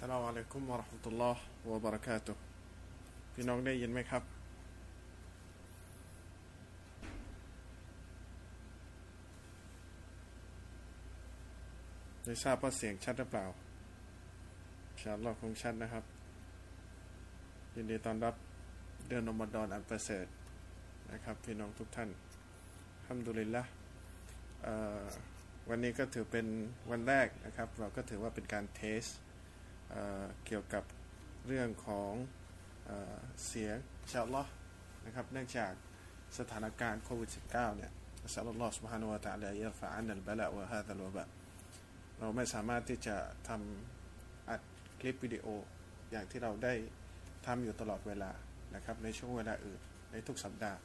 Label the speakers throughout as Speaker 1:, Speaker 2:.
Speaker 1: สลามอะลัยกุมวะราะห์มะตุลลอฮ์วะบะเราะกาตุฮ์พี่น้องได้ยินไหมครับ ได้ทราบว่าเสียงชัดหรือเปล่าอินชาอัลลอฮ์คงชัดนะครับ ยินดีต้อนรับเดือนอมฎอนอันประเสริฐนะครับ พี่น้องทุกท่านฮัมดุลิลละวันนี้ก็ถือเป็นวันแรกนะครับ เราก็ถือว่าเป็นการเทส เกี่ยวกับเรื่องของเสียงชาลลอนะครับ เนื่องจากสถานการณ์โควิด -19 เนี่ยสัลลัลลอฮฺสุบฮานุวะตะลายัฟะอันนัลบะละวะฮาตัลวะบะเราไม่สามารถที่จะทำอัดคลิปวิดีโออย่างที่เราได้ทำอยู่ตลอดเวลานะครับในช่วงเวลาอื่นในทุกสัปดาห์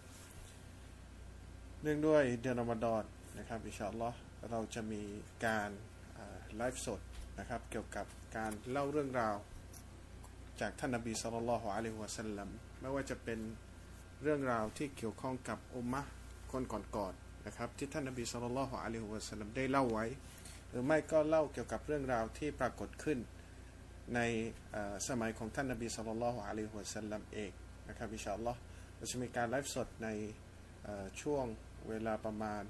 Speaker 1: เนื่องด้วยเดือนอมดอนนะครับอิชาอัลลอฮ์เราจะมีการไลฟ์สดนะครับเกี่ยวกับ การเล่าเรื่องราวจากท่านนบีสุลต่านละฮ์อะลัยฮิวะสัลลัมไม่ว่าจะเป็นเรื่องราวที่เกี่ยวข้องกับอุมมะคนก่อนๆนะครับ ที่ท่านนบีสุลต่านละฮ์อะลัยฮิวะสัลลัมได้เล่าไว้ หรือไม่ก็เล่าเกี่ยวกับเรื่องราวที่ปรากฏขึ้นในสมัยของท่านนบีสุลต่านละฮ์อะลัยฮิวะสัลลัมเองนะครับอิชาอัลลอฮ์เราจะมีการไลฟ์สดในช่วงเวลาประมาณ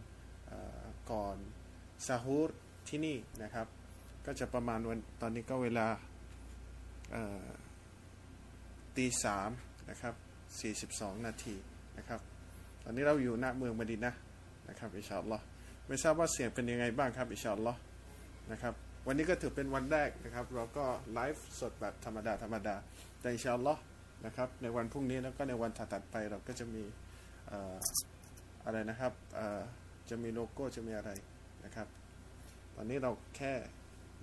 Speaker 1: ก่อนซาฮูรที่นี่นะครับ ก็จะประมาณวันตอนนี้ก็เวลาตีสามนะครับ42 นาทีนะครับ ตอนนี้เราอยู่หน้าเมืองมดินนะนะครับอิชาอัลลอฮ์ไม่ทราบว่าเสียงเป็นยังไงบ้างครับอิชาอัลลอฮ์นะครับวันนี้ก็ถือเป็นวันแรกนะครับ เราก็ไลฟ์สดแบบธรรมดาธรรมดาแต่อินชาอัลลอฮ์นะครับในวันพรุ่งนี้แล้วก็ในวันถัดไปเราก็จะมีอะไรนะครับจะมีโลโก้จะมีอะไรนะครับ ตอนนี้เราแค่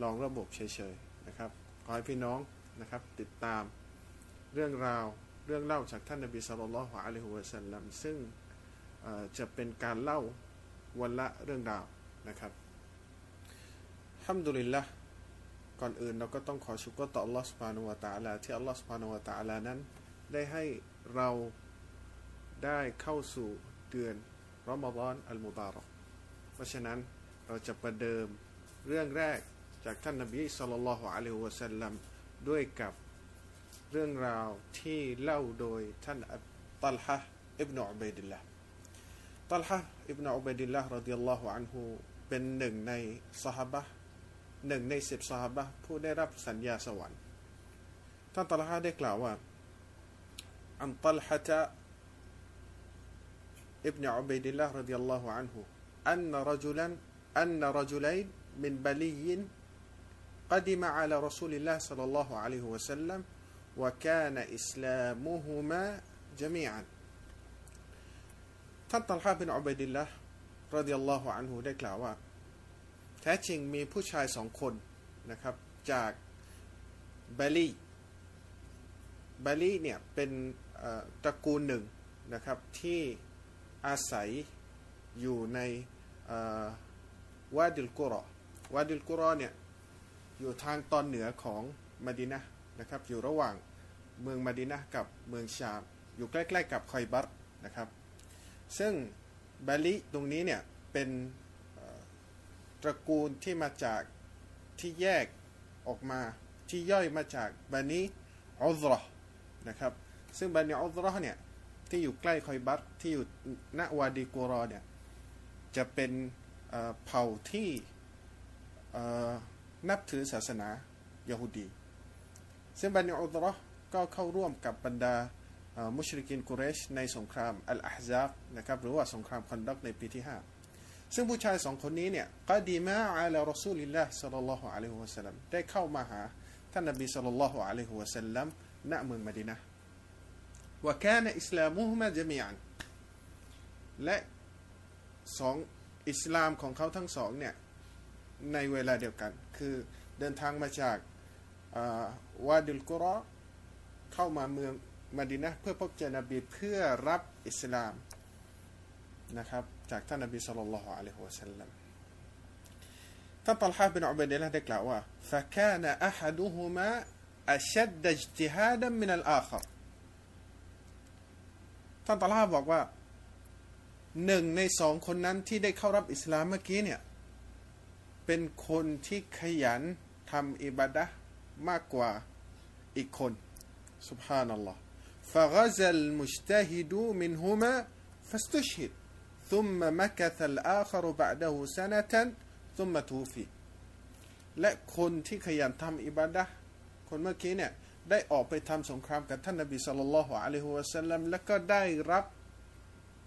Speaker 1: ลองระบบเฉยๆนะครับขอให้พี่น้องนะครับติดตามเรื่องราวเรื่องเล่าจากท่านนบีสุลต่านละฮ์อะลัฮุวะสันลัมซึ่งจะเป็นการเล่าวันละเรื่องราวนะครับฮัมดุลิลละก่อนอื่นเราก็ต้องขอชุกต่ออัลลอฮฺสุบานุวะตาละที่อัลลอฮฺสุบานุวะตาละนั้น ได้ให้เราได้เข้าสู่เดือนรอมฎอนอัลมุบารอกเพราะฉะนั้นเราจะประเดิมเรื่องแรก จากท่านนบีสุลต่านละฮ์อะลัยฮิวะสัลลัมด้วยกับเรื่องราวที่เล่าโดยท่านตัลฮะอิบนาอุบัยดิลละตัลฮะอิบนาอุบัยดิลละรดิยัลลอฮุอันฮูเป็นหนึ่งในสหบะหนึ่งในสิบสหบะผู้ได้รับสัญญาสวรรค์ท่านตัลฮะได้กล่าวว่าอันตัลฮะตะ ابن عبيد الله رضي الله عنه أن رجلا أن رجلين من بلي قدم على رسول الله صلى الله عليه وسلم وكان إسلامهما جميعا ท่านตัลฮะบินอุบัยดิลละรดิยัลลอฮุอันฮูได้กล่าวว่า แท้จริงมีผู้ชายสองคนนะครับ จากบาลีบาลีเนี่ยเป็นตระกูลหนึ่งนะครับ ที่อาศัยอยู่ในวาดิลกุรอวาดิลกุรอเนี่ย อยู่ทางตอนเหนือของมาดินะนะครับ อยู่ระหว่างเมืองมาดินะกับเมืองชาม อยู่ใกล้ๆกับคอยบัตนะครับ ซึ่งบาลิตรงนี้เนี่ยเป็นตระกูลที่มาจากที่แยกออกมาที่ย่อยมาจากบานีอัลรอนะครับ ซึ่งบานีอัลรอเนี่ยที่อยู่ใกล้คอยบัตที่อยู่ณวาดีกูรอเนี่ยจะเป็นเผ่าที่ นับถือศาสนายาฮูดี ซึ่งบันิอุดรอก็เข้าร่วมกับบรรดามุชริกินกุเรชในสงครามอัลอาฮซาบนะครับหรือว่าสงครามคอนดักในปีที่ 5 ซึ่งผู้ชายสองคนนี้เนี่ยกดีมาอัลรอซูลิลลาห์สัลลัลลอฮุอะลัยฮิวะสัลลัมได้เข้ามาหาท่านนบีสัลลัลลอฮุอะลัยฮิวะสัลลัมณเมืองมดินะว่าแค่ในอิสลามุฮมาจะมีอันและสองอิสลามของเขาทั้งสองเนี่ย ในเวลาเดียวกัน คือเดินทางมาจากวาดิลกุรอเข้ามาเมืองมาดินะเพื่อพบเจอนบีเพื่อรับอิสลามนะครับจากท่านนบีสุลต่านละฮ์อะลัยฮิวะสัลลัมท่านตัลฮะบินอุบัยดิลละได้กล่าวว่า فكان أحدهما أشد اجتهادا من الآخر ท่านตาลาบอกว่าหนึ่งในสองคนนั้นที่ได้เข้ารับอิสลามเมื่อกี้เนี่ย เป็นคนที่ขยันทำอิบาดะ มากกว่าอีกคน سبحان الله فغزا المجتهد منهما فاستشهد ثم مكث الآخر بعده سنة ثم توفي และคนที่ขยันทำอิบาดะห์คนเมื่อกี้เนี่ยได้ออกไปทำสงครามกับท่านนบีสุลต่านละฮ์อะลัยฮุวะสัลลัมแล้วก็ได้รับ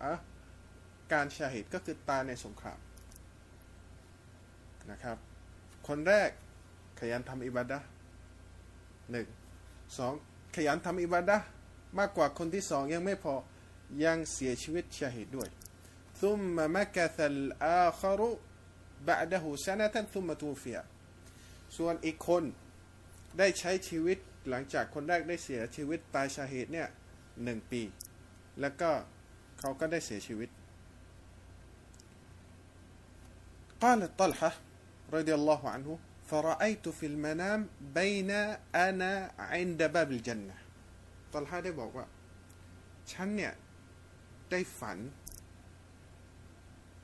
Speaker 1: อะการชาฮิดก็คือตายในสงคราม นะครับ คนแรกขยันทำอิบาดะห์หนึ่งสองขยันทำอิบาดะห์มากกว่าคนที่สองยังไม่พอยังเสียชีวิตชาฮิดด้วย ثم مكث الآخر بعده سنة ثم توفي ส่วนอีกคนได้ใช้ชีวิตหลังจากคนแรกได้เสียชีวิตตายชาเหตุเนี่ยหนึ่งปี แล้วก็เขาก็ได้เสียชีวิต قال طلحة رضي الله عنه فرأيت في المنام بين أنا عند باب الجنة ตอลฮะได้บอกว่า ฉันเนี่ยได้ฝัน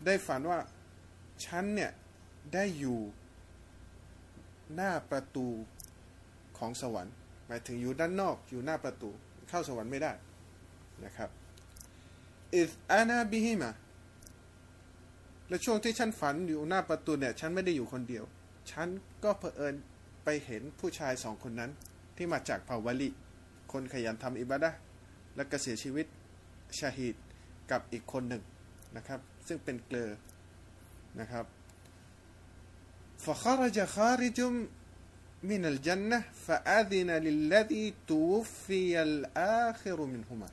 Speaker 1: ได้ฝันว่า ฉันเนี่ยได้อยู่หน้าประตูของสวรรค์ หมายถึงอยู่ด้านนอกอยู่หน้าประตู เข้าสวรรค์ไม่ได้นะครับอิสอานาบิฮิมา และช่วงที่ฉันฝันอยู่หน้าประตูเนี่ย ฉันไม่ได้อยู่คนเดียว ฉันก็เผอิญไปเห็นผู้ชายสองคนนั้น ที่มาจากพาวาลิคนขยันทำอิบาดะและก็เสียชีวิตชาฮิดกับอีกคนหนึ่งนะครับ ซึ่งเป็นเกลอนะครับฟะคารจคาริจุมมินัลจันนะฟะอาดินลิลลดีตูฟิยัลอาคิรุมินฮุมา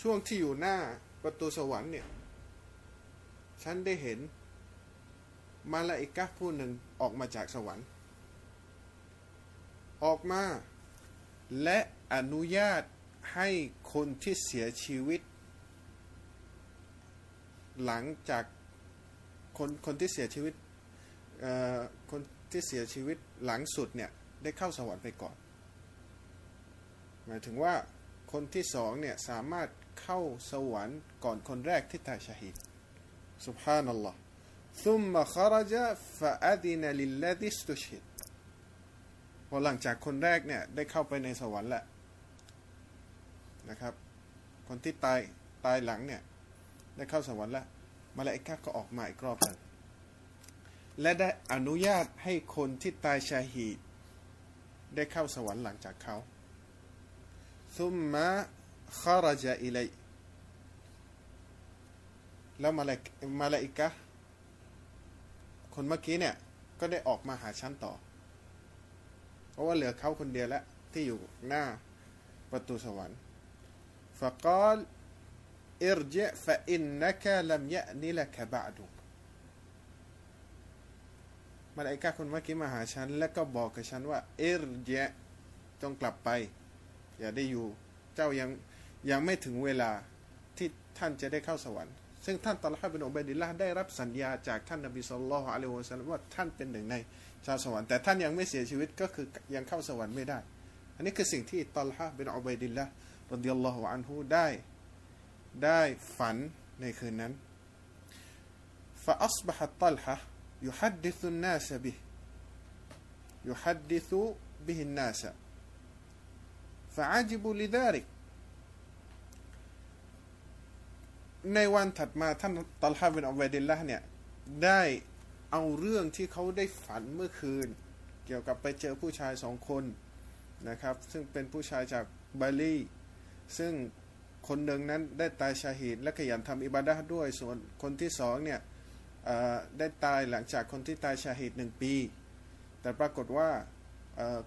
Speaker 1: ช่วงที่อยู่หน้าประตูสวรรค์เนี่ย ฉันได้เห็นมาลาอิกะผู้หนึ่งออกมาจากสวรรค์ ออกมา และอนุญาตให้คนที่เสียชีวิต หลังจากคนคนที่เสียชีวิตคนที่เสียชีวิตหลังสุดเนี่ย ได้เข้าสวรรค์ไปก่อน หมายถึงว่าคนที่สองเนี่ย สามารถเข้าสวรรค์ก่อนคนแรกที่ตายชาฮิด سبحان الله ثم خرج فأذن للذي استشهد พอหลังจากคนแรกเนี่ย ได้เข้าไปในสวรรค์แล้วนะครับ คนที่ตายตายหลังเนี่ย ได้เข้าสวรรค์แล้วมาลาอิกะก็ออกมาอีกรอบหนึ่งและได้อนุญาตให้คนที่ตายชาฮีดได้เข้าสวรรค์หลังจากเขาซุมมะขารจาอิเล แล้วมาลายมาลาอิกะคนเมื่อกี้เนี่ย ก็ได้ออกมาหาฉันต่อ เพราะว่าเหลือเขาคนเดียวแล้วที่อยู่หน้าประตูสวรรค์ฟะกอลอิรเจฟะอินนักลัมยะนิละกะบะดุมาลาอิกะคนเมื่อกี้มาหาฉัน แล้วก็บอกกับฉันว่าอิรต้องกลับไป อย่าได้อยู่ เจ้ายังยังไม่ถึงเวลาที่ท่านจะได้เข้าสวรรค์ ซึ่งท่านตอลฮะเป็นอุบัยดิลละได้รับสัญญาจากท่านนบีสุลต่านอะลัยฮิวะสัลลัมว่าท่านเป็นหนึ่งในชาวสวรรค์แต่ท่านยังไม่เสียชีวิตก็คือยังเข้าสวรรค์ไม่ได้ อันนี้คือสิ่งที่ตอลฮะเป็นอุบัยดิลละรดิยัลลอฮุอันฮูได้ได้ฝันในคืนนั้น فأصبح طلحة يحدث الناس به يحدث به الناس فعجبوا لذلك ในวันถัดมาท่านตอลฮาบินอับดิลละเนี่ย ได้เอาเรื่องที่เขาได้ฝันเมื่อคืน เกี่ยวกับไปเจอผู้ชายสองคนนะครับ ซึ่งเป็นผู้ชายจากบาลีซึ่งคนหนึ่งนั้นได้ตายชาฮีดและขยันทำอิบาดะด้วย ส่วนคนที่สองเนี่ยได้ตายหลังจากคนที่ตายชาฮิดหนึ่งปี แต่ปรากฏว่า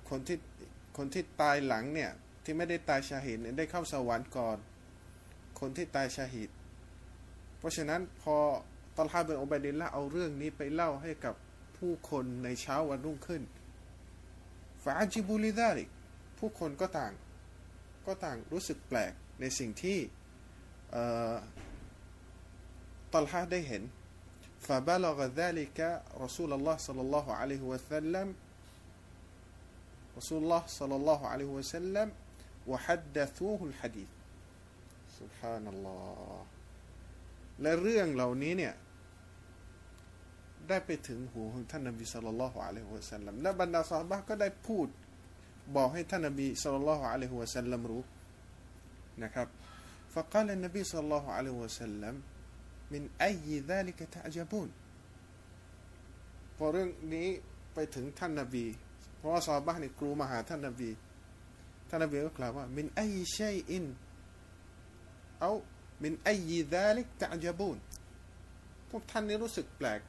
Speaker 1: คนที่คนที่ตายหลังเนี่ยที่ไม่ได้ตายชาฮิดได้เข้าสวรรค์ก่อน คนที่ตายชาฮิด เพราะฉะนั้นพอตอลฮาเบนโอเบดินละเอาเรื่องนี้ไปเล่าให้กับผู้คนในเช้าวันรุ่งขึ้นฟาจิบุลิดาริผู้คนก็ต่างก็ต่างรู้สึกแปลกในสิ่งที่ตอลฮาได้เห็น فبلغ ذلك رسول الله صلى الله عليه وسلم رسول الله صلى الله عليه وسلم وحدثوه الحديث سبحان الله และเรื่องเหล่านี้เนี่ย ได้ไปถึงหูของท่านนบีสุลต่านละฮ์อะลัยฮิวะสัลลัมและบรรดาซอฮาบะห์ก็ได้พูด บอกให้ท่านนบีสุลต่านละฮ์อะลัยฮิวะสัลลัมรู้นะครับ فقال النبي صلى الله عليه وسلم من أي ذلك تعجبون พอเรื่องนี้ไปถึงท่านนบี เพราะว่าซอฮาบะห์นี่กรูมาหาท่านนบี ท่านนบีก็กล่าวว่า من أي شيء أو من أي ذلك تعجبون พวกท่านนี่รู้สึกแปลก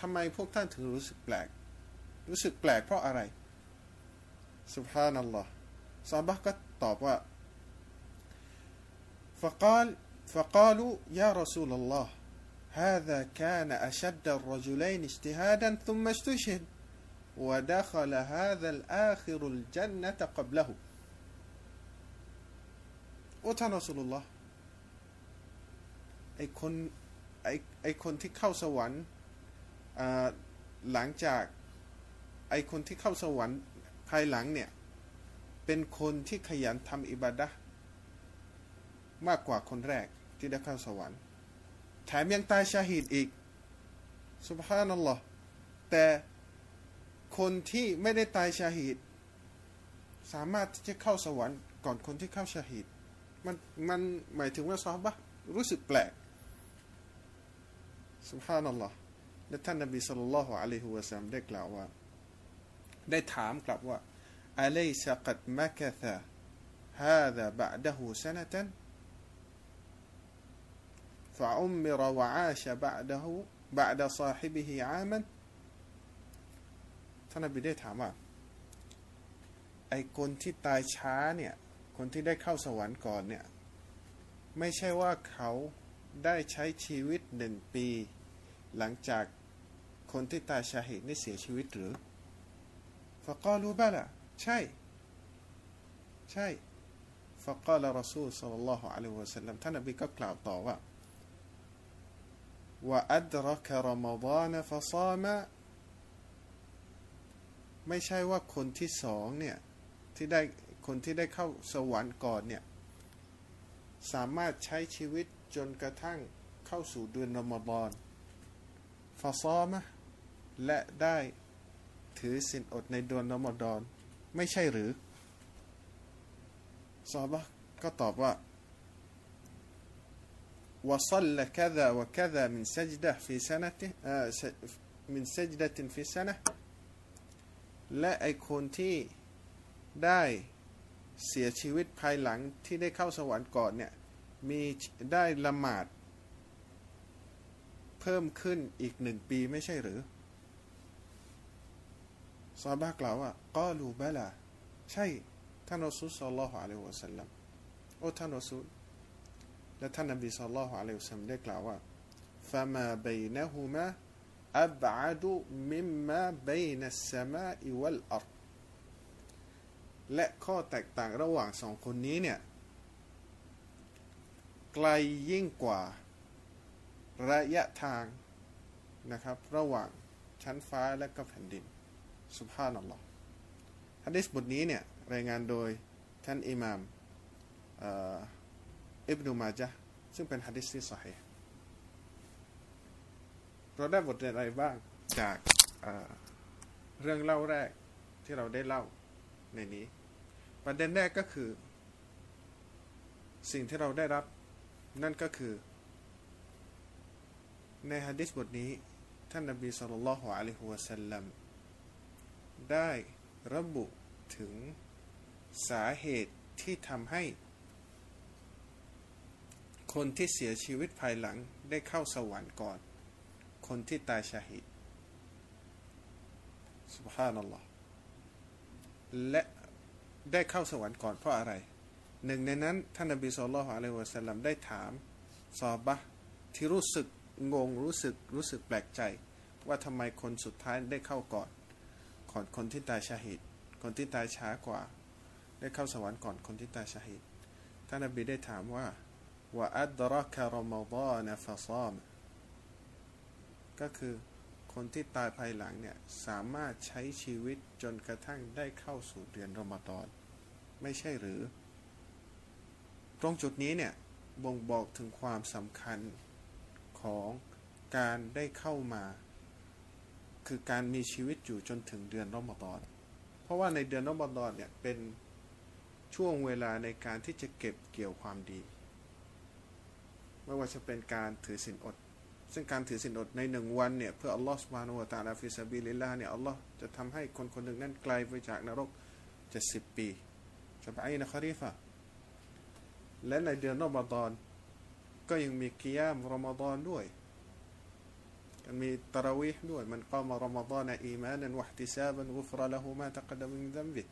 Speaker 1: ทำไมพวกท่านถึงรู้สึกแปลก รู้สึกแปลกเพราะอะไร สุบฮานัลลอฮ์ซาบะห์ก็ตอบว่า فقال فقالوا يا رسول الله هذا كان أشد الرجلين اجتهادا ثم استشهد ودخل هذا الآخر الجنة قبله โอ้ท่านรอสูลุลลอฮ์ ไอคนไอไอคนที่เข้าสวรรค์หลังจากไอคนที่เข้าสวรรค์ภายหลังเนี่ย เป็นคนที่ขยันทำอิบาดะห์มากกว่าคนแรกที่ได้เข้าสวรรค์ แถมยังตายชาฮิดอีกสุบฮานัลลอฮ์แต่คนที่ไม่ได้ตายชาฮิดสามารถที่จะเข้าสวรรค์ก่อนคนที่เข้าชาฮิดมันมันหมายถึงว่าซอฮาบะรู้สึกแปลก สุบฮานัลลอฮ์และท่านนบีสุลต่านอะลัยฮุวะซัมได้กล่าวว่า ได้ถามกลับว่าอะลัยซะกัดมะกะซะฮาดะบะดะฮูซะนะตันฟะอุมมิรวะอาชะบะดะฮูบะดะซาฮิบิฮิอามันท่านนบีได้ถามว่าไอ้คนที่ตายช้าเนี่ย คนที่ได้เข้าสวรรค์ก่อนเนี่ย ได้ใช้ชีวิตหนึ่งปี หลังจากคนที่ตายชาหิดนี่เสียชีวิตหรือฟะกอรู้บ้างล่ะใช่ ใช่ฟะกอลรอซูลสัลลัลลอฮุอะลัยฮิวะสัลลัมท่านนบีก็กล่าวต่อว่าว่าอัดรักรอมฎาไม่ใช่ว่าคนที่สองเนี่ยที่ได้คนที่ได้เข้าสวรรค์ก่อนเนี่ยสามารถใช้ชีวิต จนกระทั่งเข้าสู่เดือนรอมฎอนฟาซอมะและได้ถือสินอดในเดือนรอมฎอน ไม่ใช่หรือซอบะก็ตอบว่าวะซัลละกะดะวะกะดะมินซัจดะฟีซนะติมินซัจดะตินฟีซนะและไอคนที่ได้เสียชีวิตภายหลังที่ได้เข้าสวรรค์ก่อนเนี่ย มีได้ละหมาด เพิ่มขึ้นอีกหนึ่งปีไม่ใช่หรือซาบะกล่าวว่าก็ลูบะลาใช่ท่านอซูลสัลลัฮุอะลัยฮิวะสัลลัมโอ้ท่านรอสุลและท่านนบีสัลลัลฮุอะลัยฮิวะสัลลัมได้กล่าวว่าฟะมาเบนหูมะอับอาดุมิมมาเบนัสสมาอิวัลอัรและข้อแตกต่างระหว่างสองคนนี้เนี่ย ไกลยิ่งกว่าระยะทางนะครับ ระหว่างชั้นฟ้าและก็แผ่นดินสุภาพนัลลอฮ์ฮะดิษบทนี้เนี่ย รายงานโดยท่านอิหม่ามอิบนุมาจาซึ่งเป็นฮะดิษที่สฮีเราได้บทเรียนอะไรบ้างจากเรื่องเล่าแรกที่เราได้เล่าในนี้ ประเด็นแรกก็คือ สิ่งที่เราได้รับ นั่นก็คือ ในฮะดิษบทนี้ ท่านนบีสุลต่านละฮ์อะลัยฮุสัลลัมได้ระบุถึงสาเหตุที่ทำให้ คนที่เสียชีวิตภายหลังได้เข้าสวรรค์ก่อน คนที่ตายชาหิดสุบฮานัลลอฮ์และได้เข้าสวรรค์ก่อนเพราะอะไร หนึ่งในนั้นท่านนบีสุลต่านอะลัยวะสัลลัมได้ถามซอบะที่รู้สึกงงรู้สึกรู้สึกแปลกใจ ว่าทำไมคนสุดท้ายได้เข้าก่อนก่อนคนที่ตายชาฮิดคนที่ตายช้ากว่า ได้เข้าสวรรค์ก่อนคนที่ตายชาฮิดท่านนบีได้ถามว่าว่าอัดรักรอมฎานฟาซามก็คือคนที่ตายภายหลังเนี่ยสามารถใช้ชีวิตจนกระทั่งได้เข้าสู่เดือนรอมฎอน ไม่ใช่หรือ ตรงจุดนี้เนี่ยบ่งบอกถึงความสำคัญของการได้เข้ามา คือการมีชีวิตอยู่จนถึงเดือนรอมฎอนเพราะว่าในเดือนรอมฎอนเนี่ยเป็นช่วงเวลาในการที่จะเก็บเกี่ยวความดี ไม่ว่าจะเป็นการถือศีลอด ซึ่งการถือศีลอดในหนึ่งวันเนี่ยเพื่ออัลลอฮฺسبحانه وتعالى في سبيل اللهเนี่ยอัลลอฮ์จะทำให้คนคนหนึ่งนั้นไกลไปจากนรกเจ็ดสิบปีسبعين خريفا และในเดือนรอมฎอนก็ยังมีกิยามรอมฎอนด้วยมีตราวิห์ด้วยมันกามรอมฎอนอีมานันวะติซาบันกุฟรละหูมาตะกดมินดัมบิ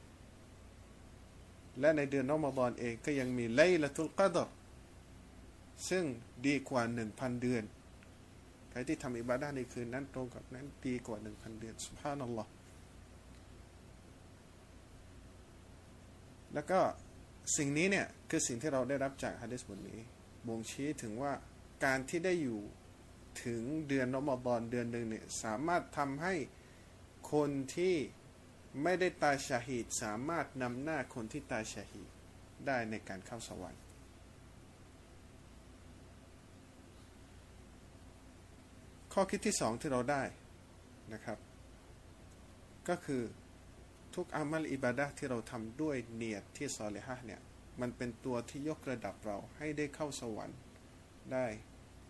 Speaker 1: และในเดือนรอมฎอนเองก็ยังมีไลละตุลกัดรซึ่งดีกว่าหนึ่งพันเดือนใครที่ทำอิบาดาในคืนนั้นตรงกับนั้นดีกว่าหนึ่งพันเดือนสุภานัลลอฮ์แล้วก็ สิ่งนี้เนี่ยคือสิ่งที่เราได้รับจากฮะดิษบทนี้บ่งชี้ถึงว่าการที่ได้อยู่ถึงเดือนรอมฎอนเดือนหนึ่งเนี่ยสามารถทำให้คนที่ไม่ได้ตายชาฮีดสามารถนำหน้าคนที่ตายชาฮีดได้ในการเข้าสวรรค์ข้อคิดที่สองที่เราได้นะครับ ก็คือ ทุกอามัลอิบาดะที่เราทำด้วยเนียดที่ซอเลฮะเนี่ยมันเป็นตัวที่ยกระดับเราให้ได้เข้าสวรรค์ได้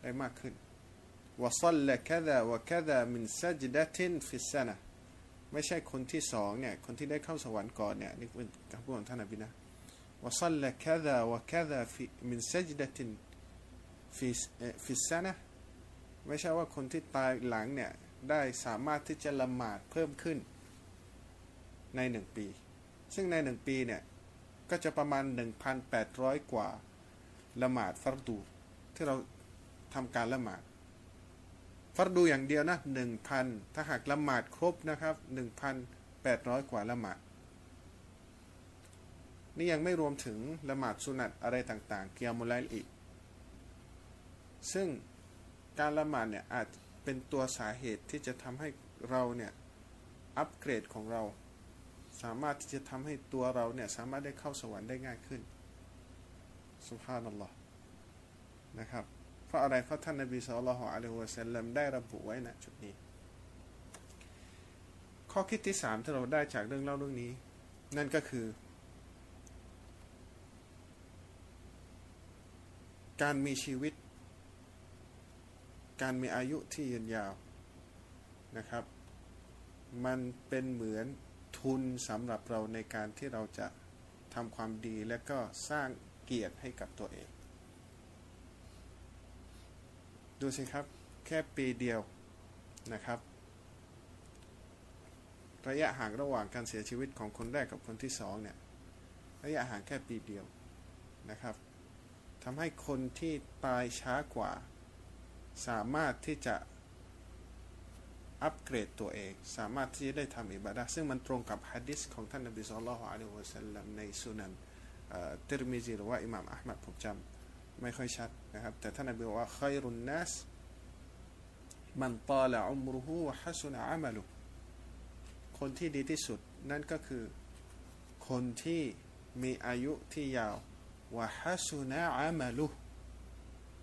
Speaker 1: ได้มากขึ้นوصلى كذا وكذا من سجدة في السنةไม่ใช่คนที่สองเนี่ยคนที่ได้เข้าสวรรค์ก่อนเนี่ยนี่เป็นคำพูดของท่านนบีนะوصلى كذا وكذا في من سجدة في في السنةไม่ใช่ว่าคนที่ตายหลังเนี่ยได้สามารถที่จะละหมาดเพิ่มขึ้น ในหนึ่งปี ซึ่งในหนึ่งปีเนี่ย ก็จะประมาณ 1,800 กว่าละหมาดฟัรดูที่เราทำการละหมาดฟัรดูอย่างเดียวนะ1,000 ถ้าหากละหมาดครบนะครับ 1,800 กว่าละหมาด นี่ยังไม่รวมถึงละหมาดสุนัตอะไรต่างๆ เกียร์มุไลอีก ซึ่งการละหมาดเนี่ยอาจเป็นตัวสาเหตุที่จะทำให้เราเนี่ยอัปเกรดของเรา สามารถที่จะทำให้ตัวเราเนี่ยสามารถได้เข้าสวรรค์ได้ง่ายขึ้นสุภาพนัลลอฮ์นะครับ เพราะอะไรเพราะท่านนบีสุลต่านอะลัยฮุสซลลัมได้ระบุไว้ณจุดนี้ ข้อคิดที่สามที่เราได้จากเรื่องเล่าเรื่องนี้ นั่นก็คือ การมีชีวิต การมีอายุที่ยืนยาวนะครับ มันเป็นเหมือน ทุนสำหรับเราในการที่เราจะทำความดีและก็สร้างเกียรติให้กับตัวเอง ดูสิครับ แค่ปีเดียวนะครับ ระยะห่างระหว่างการเสียชีวิตของคนแรกกับคนที่สองเนี่ยระยะห่างแค่ปีเดียวนะครับทำให้คนที่ตายช้ากว่า สามารถที่จะ อัปเกรดตัวเอง สามารถที่จะได้ทำอิบาดะซึ่งมันตรงกับฮะดิษของท่านนบีสุลต่านละฮ์อะลัยฮิวะสัลลัมในสุนันติรมิซีหรือว่าอิหม่ามอัลมัดผมจำไม่ค่อยชัดนะครับ แต่ท่านนบีบอกว่าขัยรุนนัสมันตาละอุมรุฮูวะฮัสุนอามัลุคนที่ดีที่สุดนั่นก็คือคนที่มีอายุที่ยาววะฮัสุนอามัลุ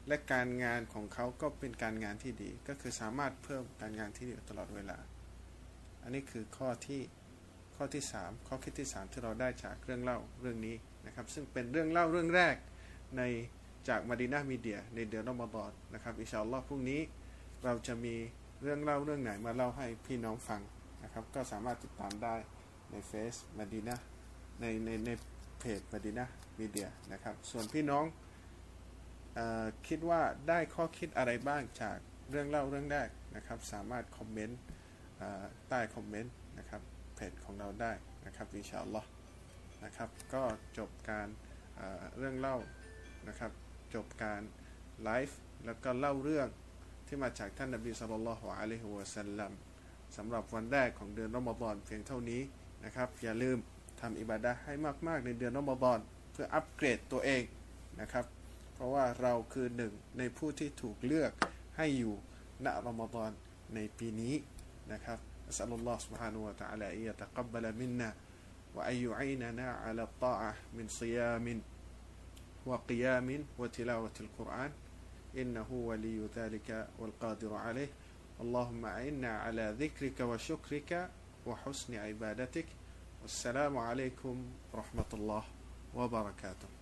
Speaker 1: และการงานของเขาก็เป็นการงานที่ดี ก็คือสามารถเพิ่มการงานที่ดีตลอดเวลา อันนี้คือข้อที่ข้อที่ 3 ข้อคิดที่ 3 ที่เราได้จากเรื่องเล่าเรื่องนี้นะครับ ซึ่งเป็นเรื่องเล่าเรื่องแรกในจากมาดีนามีเดียในเดือนรอมฎอนนะครับอิชาอัลลอฮ์พรุ่งนี้เราจะมีเรื่องเล่าเรื่องไหนมาเล่าให้พี่น้องฟังนะครับ ก็สามารถติดตามได้ในเฟซมาดีนาในในในเพจมาดีนามีเดียนะครับ ส่วนพี่น้อง คิดว่าได้ข้อคิดอะไรบ้างจากเรื่องเล่าเรื่องแรกนะครับ สามารถคอมเมนต์ใต้คอมเมนต์นะครับเพจของเราได้นะครับอินชาอัลลอฮ์นะครับก็จบการเรื่องเล่านะครับจบการไลฟ์แล้วก็เล่าเรื่องที่มาจากท่านนบีสุลต่านละฮ์อะลัยฮิวะสัลลัมสำหรับวันแรกของเดือนรอมฎอนเพียงเท่านี้นะครับอย่าลืมทำอิบาดะให้มาก ๆ ในเดือนรอมฎอนเพื่ออัปเกรดตัวเองนะครับ เพราะว่าเราคือหนึ่งในผู้ที่ถูกเลือกให้อยู่ณรอมฎอนในปีนี้นะครับ أسأل الله سبحانه وتعالى أن يتقبل منا وأن يعيننا على الطاعة من صيام وقيام وتلاوة القرآن إنه ولي ذلك والقادر عليه اللهم أعنا على ذكرك وشكرك وحسن عبادتك والسلام عليكم ورحمة الله وبركاته